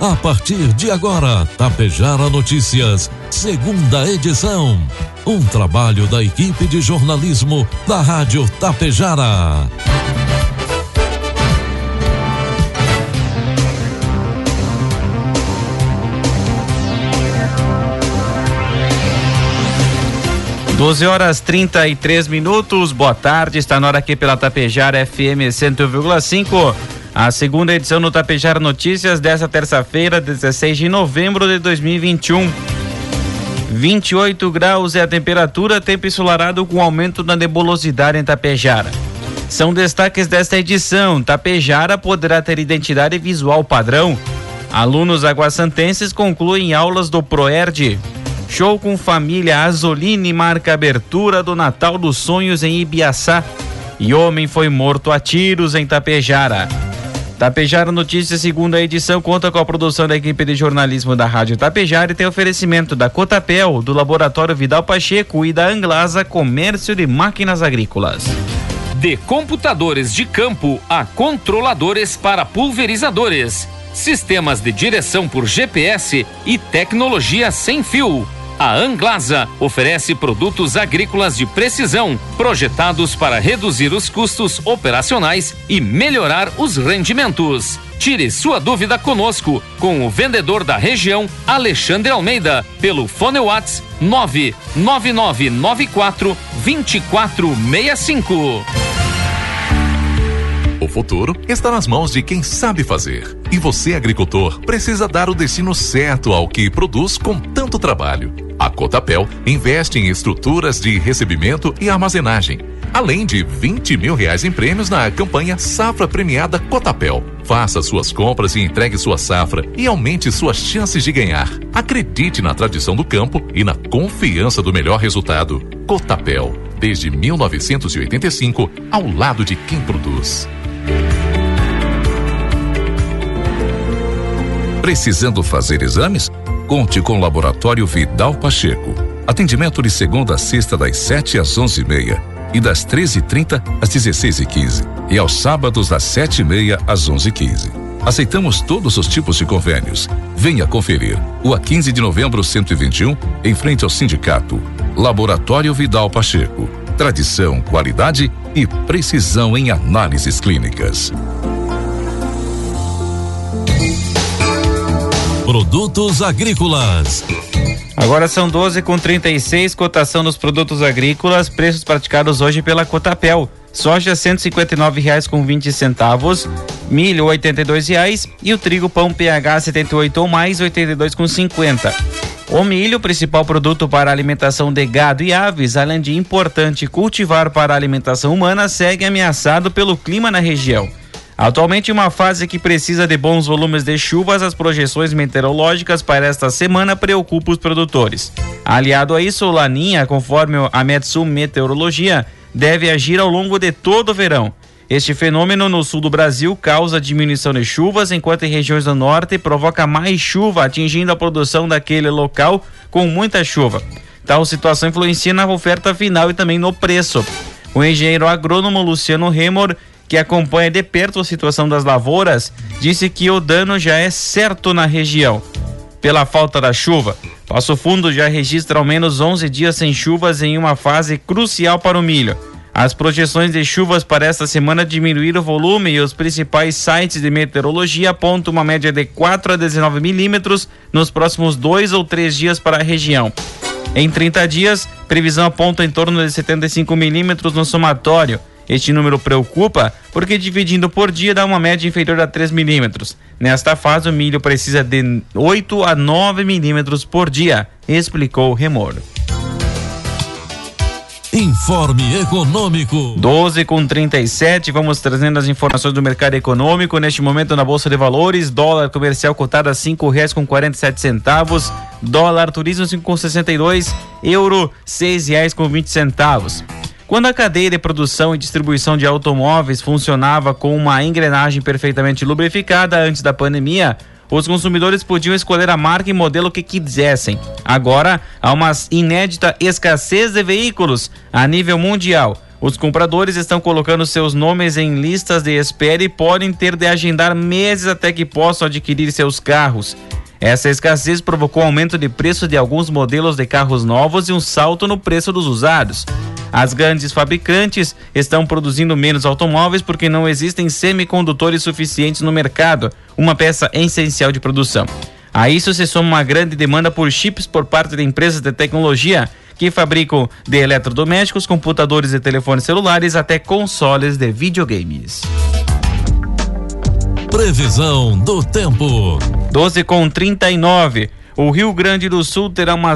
A partir de agora, Tapejara Notícias, segunda edição. Um trabalho da equipe de jornalismo da Rádio Tapejara. Doze horas trinta e três minutos. Boa tarde. Está na hora aqui pela Tapejara FM 100,5. A segunda edição no Tapejar Notícias dessa terça-feira, 16 de novembro de 2021. 28 graus é a temperatura, tempo ensolarado com aumento da nebulosidade em Tapejara. São destaques desta edição. Tapejara poderá ter identidade visual padrão. Alunos aguassantenses concluem aulas do Proerd. Show com família Azoline marca abertura do Natal dos Sonhos em Ibiaçá. E homem foi morto a tiros em Tapejara. Tapejara Notícias, segunda edição, conta com a produção da equipe de jornalismo da Rádio Tapejara e tem oferecimento da Cotapel, do Laboratório Vidal Pacheco e da Anglasa Comércio de Máquinas Agrícolas. De computadores de campo a controladores para pulverizadores, sistemas de direção por GPS e tecnologia sem fio. A Anglasa oferece produtos agrícolas de precisão, projetados para reduzir os custos operacionais e melhorar os rendimentos. Tire sua dúvida conosco com o vendedor da região, Alexandre Almeida, pelo Fone Whats 99994 2465. O futuro está nas mãos de quem sabe fazer. E você, agricultor, precisa dar o destino certo ao que produz com tanto trabalho. A Cotapel investe em estruturas de recebimento e armazenagem, além de 20 mil reais em prêmios na campanha Safra Premiada Cotapel. Faça suas compras e entregue sua safra e aumente suas chances de ganhar. Acredite na tradição do campo e na confiança do melhor resultado. Cotapel, desde 1985, ao lado de quem produz. Precisando fazer exames? Conte com o Laboratório Vidal Pacheco. Atendimento de segunda a sexta das 7 às 11h30 e, das 13h30 às 16h15 e, e aos sábados das 7h30 às 11h15. Aceitamos todos os tipos de convênios. Venha conferir. Rua 15 de novembro 121, em frente ao sindicato. Laboratório Vidal Pacheco. Tradição, qualidade e precisão em análises clínicas. Produtos agrícolas. Agora são 12 com 36, cotação dos produtos agrícolas, preços praticados hoje pela Cotapel. Soja 159 reais com 20 centavos, milho 82 reais e o trigo pão PH 78 ou mais 82 com 50. O milho, principal produto para alimentação de gado e aves, além de importante cultivar para alimentação humana, segue ameaçado pelo clima na região. Atualmente, uma fase que precisa de bons volumes de chuvas, as projeções meteorológicas para esta semana preocupam os produtores. Aliado a isso, Laninha, conforme a Metsu Meteorologia, deve agir ao longo de todo o verão. Este fenômeno no sul do Brasil causa diminuição de chuvas, enquanto em regiões do norte provoca mais chuva, atingindo a produção daquele local com muita chuva. Tal situação influencia na oferta final e também no preço. O engenheiro agrônomo Luciano Remor que acompanha de perto a situação das lavouras, disse que o dano já é certo na região. Pela falta da chuva, Passo Fundo já registra ao menos 11 dias sem chuvas em uma fase crucial para o milho. As projeções de chuvas para esta semana diminuíram o volume e os principais sites de meteorologia apontam uma média de 4 a 19 milímetros nos próximos dois ou três dias para a região. Em 30 dias, previsão aponta em torno de 75 milímetros no somatório. Este número preocupa porque dividindo por dia dá uma média inferior a 3 milímetros. Nesta fase, o milho precisa de 8 a 9 milímetros por dia, explicou Remor. Informe Econômico. 12 com 37, vamos trazendo as informações do mercado econômico. Neste momento na Bolsa de Valores, dólar comercial cotado a cinco reais com 47 centavos, dólar turismo cinco com 62, euro seis reais com 20 centavos. Quando a cadeia de produção e distribuição de automóveis funcionava com uma engrenagem perfeitamente lubrificada antes da pandemia, os consumidores podiam escolher a marca e modelo que quisessem. Agora, há uma inédita escassez de veículos a nível mundial. Os compradores estão colocando seus nomes em listas de espera e podem ter de agendar meses até que possam adquirir seus carros. Essa escassez provocou aumento de preço de alguns modelos de carros novos e um salto no preço dos usados. As grandes fabricantes estão produzindo menos automóveis porque não existem semicondutores suficientes no mercado, uma peça essencial de produção. A isso se soma uma grande demanda por chips por parte de empresas de tecnologia que fabricam de eletrodomésticos, computadores e telefones celulares até consoles de videogames. Previsão do tempo. 12 com 39. O Rio Grande do Sul terá uma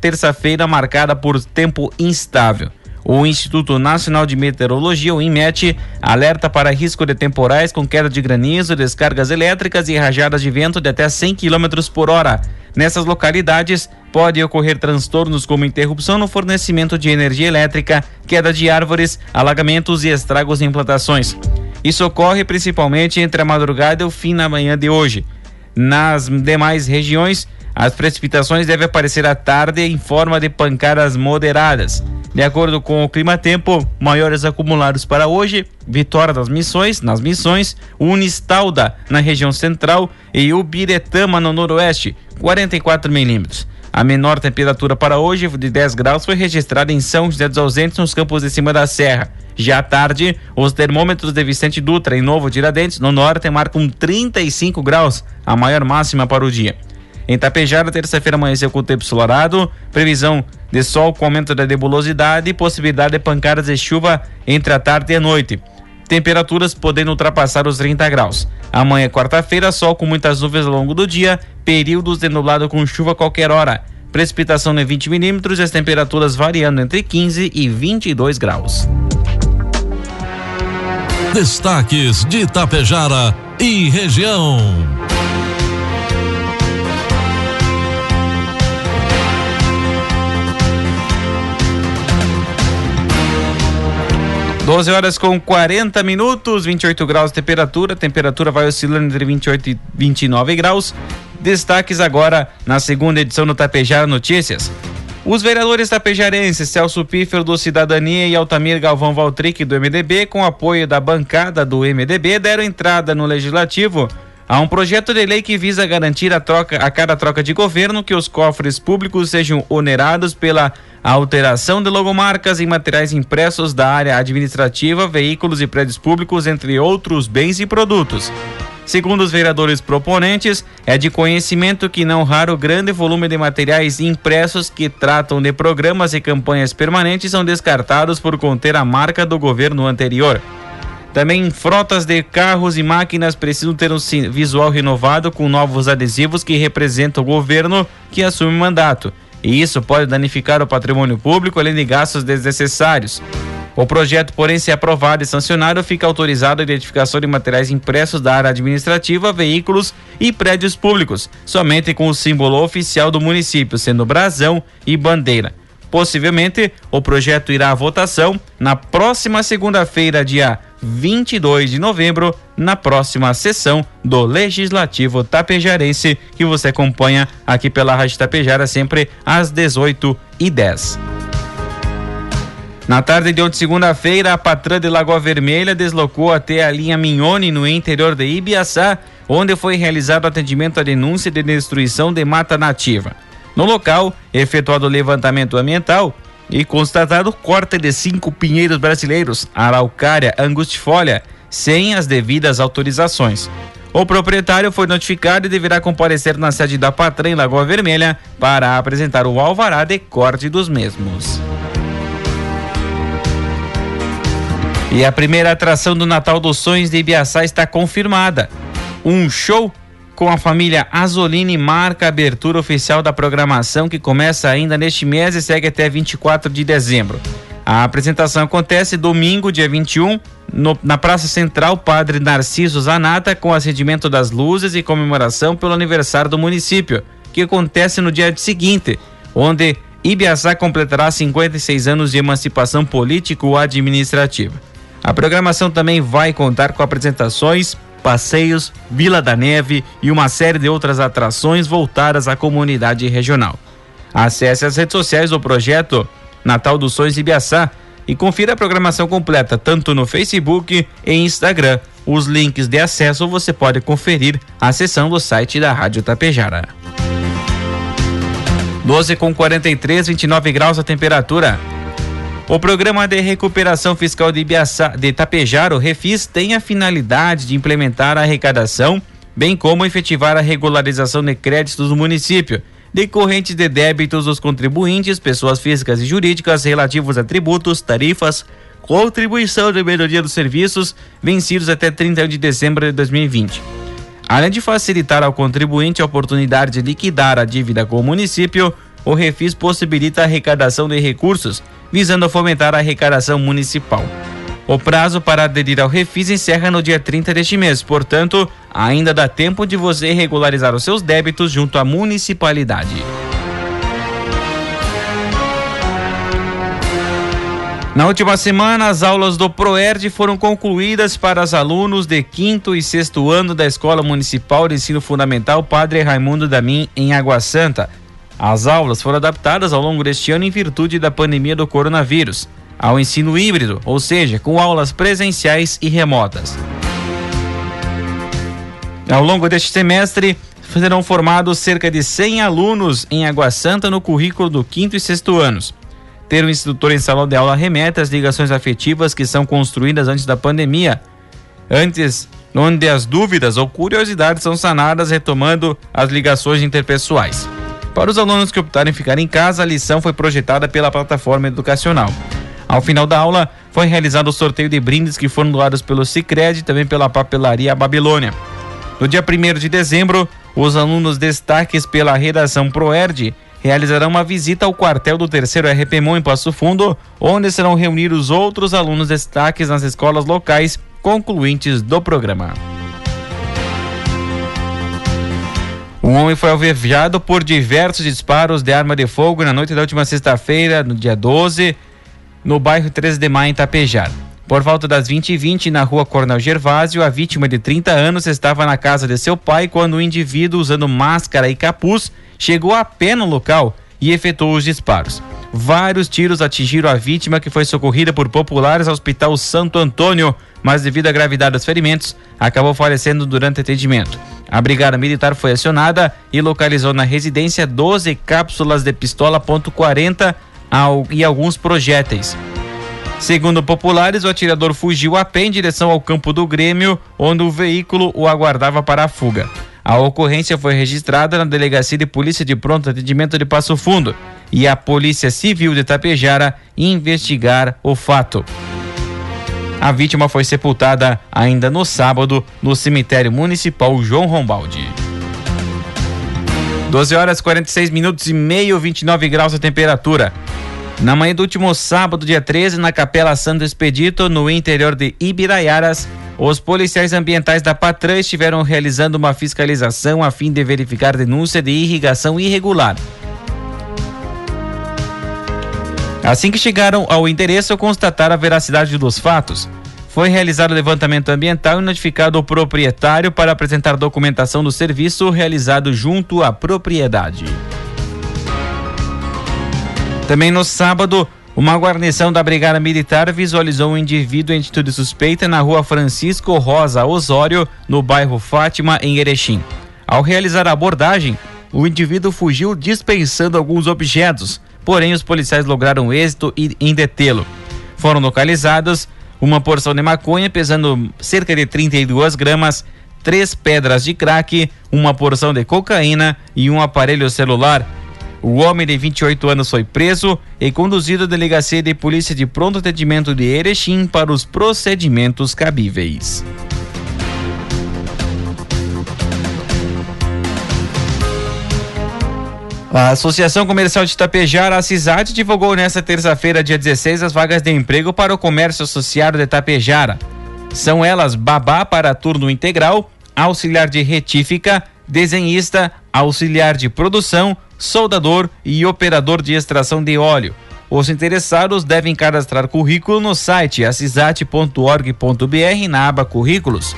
terça-feira marcada por tempo instável. O Instituto Nacional de Meteorologia, o INMET, alerta para risco de temporais com queda de granizo, descargas elétricas e rajadas de vento de até 100 km por hora. Nessas localidades, pode ocorrer transtornos como interrupção no fornecimento de energia elétrica, queda de árvores, alagamentos e estragos em plantações. Isso ocorre principalmente entre a madrugada e o fim da manhã de hoje. Nas demais regiões, as precipitações devem aparecer à tarde em forma de pancadas moderadas. De acordo com o Clima Tempo, maiores acumulados para hoje: Vitória das Missões, nas Missões, Unistalda, na região central e Ubiretama, no noroeste, 44 milímetros. A menor temperatura para hoje, de 10 graus, foi registrada em São José dos Ausentes, nos campos de cima da serra. Já à tarde, os termômetros de Vicente Dutra, em Novo Tiradentes, no norte, marcam 35 graus, a maior máxima para o dia. Em Tapejara, terça-feira amanheceu com tempo ensolarado, previsão de sol com aumento da nebulosidade e possibilidade de pancadas de chuva entre a tarde e a noite. Temperaturas podendo ultrapassar os 30 graus. Amanhã, quarta-feira, sol com muitas nuvens ao longo do dia, períodos de nublado com chuva a qualquer hora. Precipitação de 20 milímetros e as temperaturas variando entre 15 e 22 graus. Destaques de Itapejara e região. 12 horas com 40 minutos, 28 graus de temperatura. Temperatura vai oscilando entre 28 e 29 graus. Destaques agora na segunda edição do Tapejara Notícias. Os vereadores tapejarenses Celso Pífero do Cidadania e Altamir Galvão Valtric do MDB, com apoio da bancada do MDB, deram entrada no legislativo a um projeto de lei que visa garantir a troca a cada troca de governo que os cofres públicos sejam onerados pela a alteração de logomarcas em materiais impressos da área administrativa, veículos e prédios públicos, entre outros bens e produtos. Segundo os vereadores proponentes, é de conhecimento que não raro grande volume de materiais impressos que tratam de programas e campanhas permanentes são descartados por conter a marca do governo anterior. Também frotas de carros e máquinas precisam ter um visual renovado com novos adesivos que representam o governo que assume o mandato e isso pode danificar o patrimônio público além de gastos desnecessários. O projeto, porém, se aprovado e sancionado, fica autorizado a identificação de materiais impressos da área administrativa, veículos e prédios públicos, somente com o símbolo oficial do município, sendo brasão e bandeira. Possivelmente, o projeto irá à votação na próxima segunda-feira, dia 22 de novembro, na próxima sessão do Legislativo Tapejarense, que você acompanha aqui pela Rádio Tapejara, sempre às 18 e 10 Na tarde de ontem, segunda-feira, a patrã de Lagoa Vermelha deslocou até a linha Mignone, no interior de Ibiaçá, onde foi realizado atendimento à denúncia de destruição de mata nativa. No local, efetuado o levantamento ambiental, e constatado corte de cinco pinheiros brasileiros, araucária angustifolia, sem as devidas autorizações. O proprietário foi notificado e deverá comparecer na sede da Patrã em Lagoa Vermelha para apresentar o alvará de corte dos mesmos. E a primeira atração do Natal dos Sonhos de Ibiaçá está confirmada. Um show com a família Azolini marca a abertura oficial da programação que começa ainda neste mês e segue até 24 de dezembro. A apresentação acontece domingo, dia 21, no, na Praça Central Padre Narciso Zanata, com acendimento das luzes e comemoração pelo aniversário do município, que acontece no dia seguinte, onde Ibiaçá completará 56 anos de emancipação político-administrativa. A programação também vai contar com apresentações, passeios, Vila da Neve e uma série de outras atrações voltadas à comunidade regional. Acesse as redes sociais do projeto Natal dos Sonhos Ibiaçá e confira a programação completa tanto no Facebook e Instagram. Os links de acesso você pode conferir acessando o site da Rádio Tapejara. 12 com 43, 29 graus a temperatura. O programa de recuperação fiscal de, Ibiaçá, de Tapejara, o Refis, tem a finalidade de implementar a arrecadação, bem como efetivar a regularização de créditos do município, decorrentes de débitos dos contribuintes, pessoas físicas e jurídicas relativos a tributos, tarifas, contribuição de melhoria dos serviços vencidos até 31 de dezembro de 2020. Além de facilitar ao contribuinte a oportunidade de liquidar a dívida com o município, o Refis possibilita a arrecadação de recursos visando fomentar a arrecadação municipal. O prazo para aderir ao Refis encerra no dia 30 deste mês, portanto, ainda dá tempo de você regularizar os seus débitos junto à municipalidade. Na última semana, as aulas do ProERD foram concluídas para os alunos de quinto e sexto ano da Escola Municipal de Ensino Fundamental Padre Raimundo Damin, em Água Santa. As aulas foram adaptadas ao longo deste ano em virtude da pandemia do coronavírus, ao ensino híbrido, ou seja, com aulas presenciais e remotas. Ao longo deste semestre, serão formados cerca de 100 alunos em Água Santa no currículo do quinto e sexto anos. Ter um instrutor em salão de aula remete às ligações afetivas que são construídas antes da pandemia, antes onde as dúvidas ou curiosidades são sanadas retomando as ligações interpessoais. Para os alunos que optarem ficar em casa, a lição foi projetada pela plataforma educacional. Ao final da aula, foi realizado o sorteio de brindes que foram doados pelo Cicred e também pela papelaria Babilônia. No dia 1 de dezembro, os alunos destaques pela redação Proerd realizarão uma visita ao quartel do terceiro RPMON em Passo Fundo, onde serão reunidos outros alunos destaques nas escolas locais concluintes do programa. Um homem foi alvejado por diversos disparos de arma de fogo na noite da última sexta-feira, no dia 12, no bairro 13 de Maio, em Tapejar. Por volta das 20h20, na rua Coronel Gervásio, a vítima de 30 anos estava na casa de seu pai quando o indivíduo, usando máscara e capuz, chegou a pé no local e efetuou os disparos. Vários tiros atingiram a vítima, que foi socorrida por populares ao Hospital Santo Antônio, mas devido à gravidade dos ferimentos, acabou falecendo durante atendimento. A Brigada Militar foi acionada e localizou na residência 12 cápsulas de pistola .40 e alguns projéteis. Segundo populares, o atirador fugiu a pé em direção ao campo do Grêmio, onde o veículo o aguardava para a fuga. A ocorrência foi registrada na Delegacia de Polícia de Pronto Atendimento de Passo Fundo e a Polícia Civil de Tapejara investigar o fato. A vítima foi sepultada ainda no sábado no cemitério municipal João Rombaldi. 12 horas 46 minutos e meio, 29 graus a temperatura. Na manhã do último sábado, dia 13, na Capela Santo Expedito, no interior de Ibiraiaras, os policiais ambientais da Patran estiveram realizando uma fiscalização a fim de verificar denúncia de irrigação irregular. Assim que chegaram ao endereço, constataram a veracidade dos fatos. Foi realizado levantamento ambiental e notificado o proprietário para apresentar documentação do serviço realizado junto à propriedade. Também no sábado, uma guarnição da Brigada Militar visualizou um indivíduo em atitude suspeita na rua Francisco Rosa Osório, no bairro Fátima, em Erechim. Ao realizar a abordagem, o indivíduo fugiu dispensando alguns objetos, porém os policiais lograram êxito em detê-lo. Foram localizadas uma porção de maconha pesando cerca de 32 gramas, três pedras de crack, uma porção de cocaína e um aparelho celular. O homem de 28 anos foi preso e conduzido à delegacia de polícia de pronto atendimento de Erechim para os procedimentos cabíveis. A Associação Comercial de Itapejara, a CISAD, divulgou nesta terça-feira, dia 16, as vagas de emprego para o comércio associado de Itapejara. São elas babá para turno integral, auxiliar de retífica, desenhista, auxiliar de produção, soldador e operador de extração de óleo. Os interessados devem cadastrar currículo no site assisat.org.br na aba Currículos.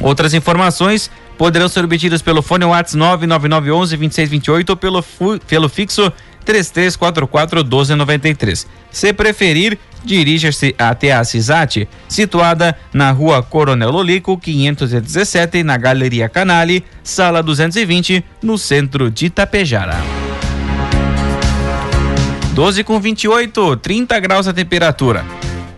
Outras informações poderão ser obtidas pelo fone WhatsApp 99911 2628 ou pelo, pelo fixo 3344 1293. Se preferir, dirija-se até a CISAT, situada na rua Coronel Lolico, 517, na Galeria Canale, sala 220, no centro de Itapejara. 12 com 28, 30 graus a temperatura.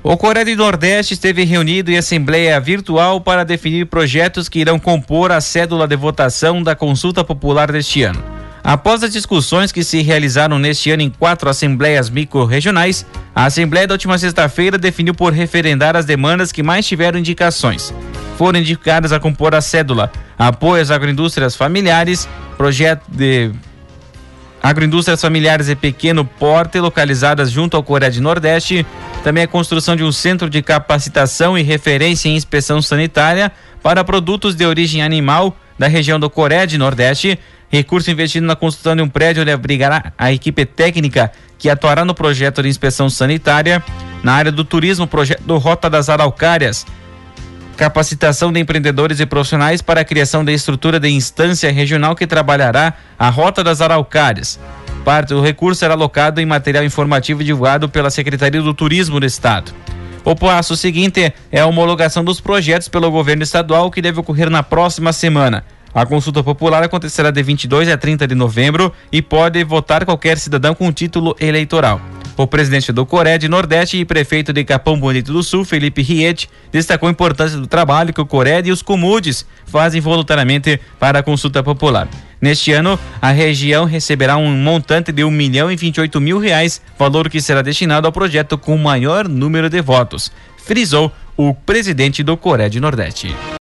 O Coreia do Nordeste esteve reunido em assembleia virtual para definir projetos que irão compor a cédula de votação da consulta popular deste ano. Após as discussões que se realizaram neste ano em quatro assembleias micro-regionais, a Assembleia da última sexta-feira definiu por referendar as demandas que mais tiveram indicações. Foram indicadas a compor a cédula apoio às agroindústrias familiares, projeto de agroindústrias familiares de pequeno porte localizadas junto ao Coreia do Nordeste, também a construção de um centro de capacitação e referência em inspeção sanitária para produtos de origem animal da região do Coreia do Nordeste. Recurso investido na construção de um prédio onde abrigará a equipe técnica que atuará no projeto de inspeção sanitária. Na área do turismo, projeto do Rota das Araucárias. Capacitação de empreendedores e profissionais para a criação da estrutura de instância regional que trabalhará a Rota das Araucárias. Parte do recurso será alocado em material informativo divulgado pela Secretaria do Turismo do Estado. O passo seguinte é a homologação dos projetos pelo governo estadual, que deve ocorrer na próxima semana. A consulta popular acontecerá de 22 a 30 de novembro e pode votar qualquer cidadão com título eleitoral. O presidente do Coreia de Nordeste e prefeito de Capão Bonito do Sul, Felipe Riet, destacou a importância do trabalho que o Coreia e os Comudes fazem voluntariamente para a consulta popular. Neste ano, a região receberá um montante de um milhão e vinte e oito mil reais, valor que será destinado ao projeto com maior número de votos, frisou o presidente do Coreia de Nordeste.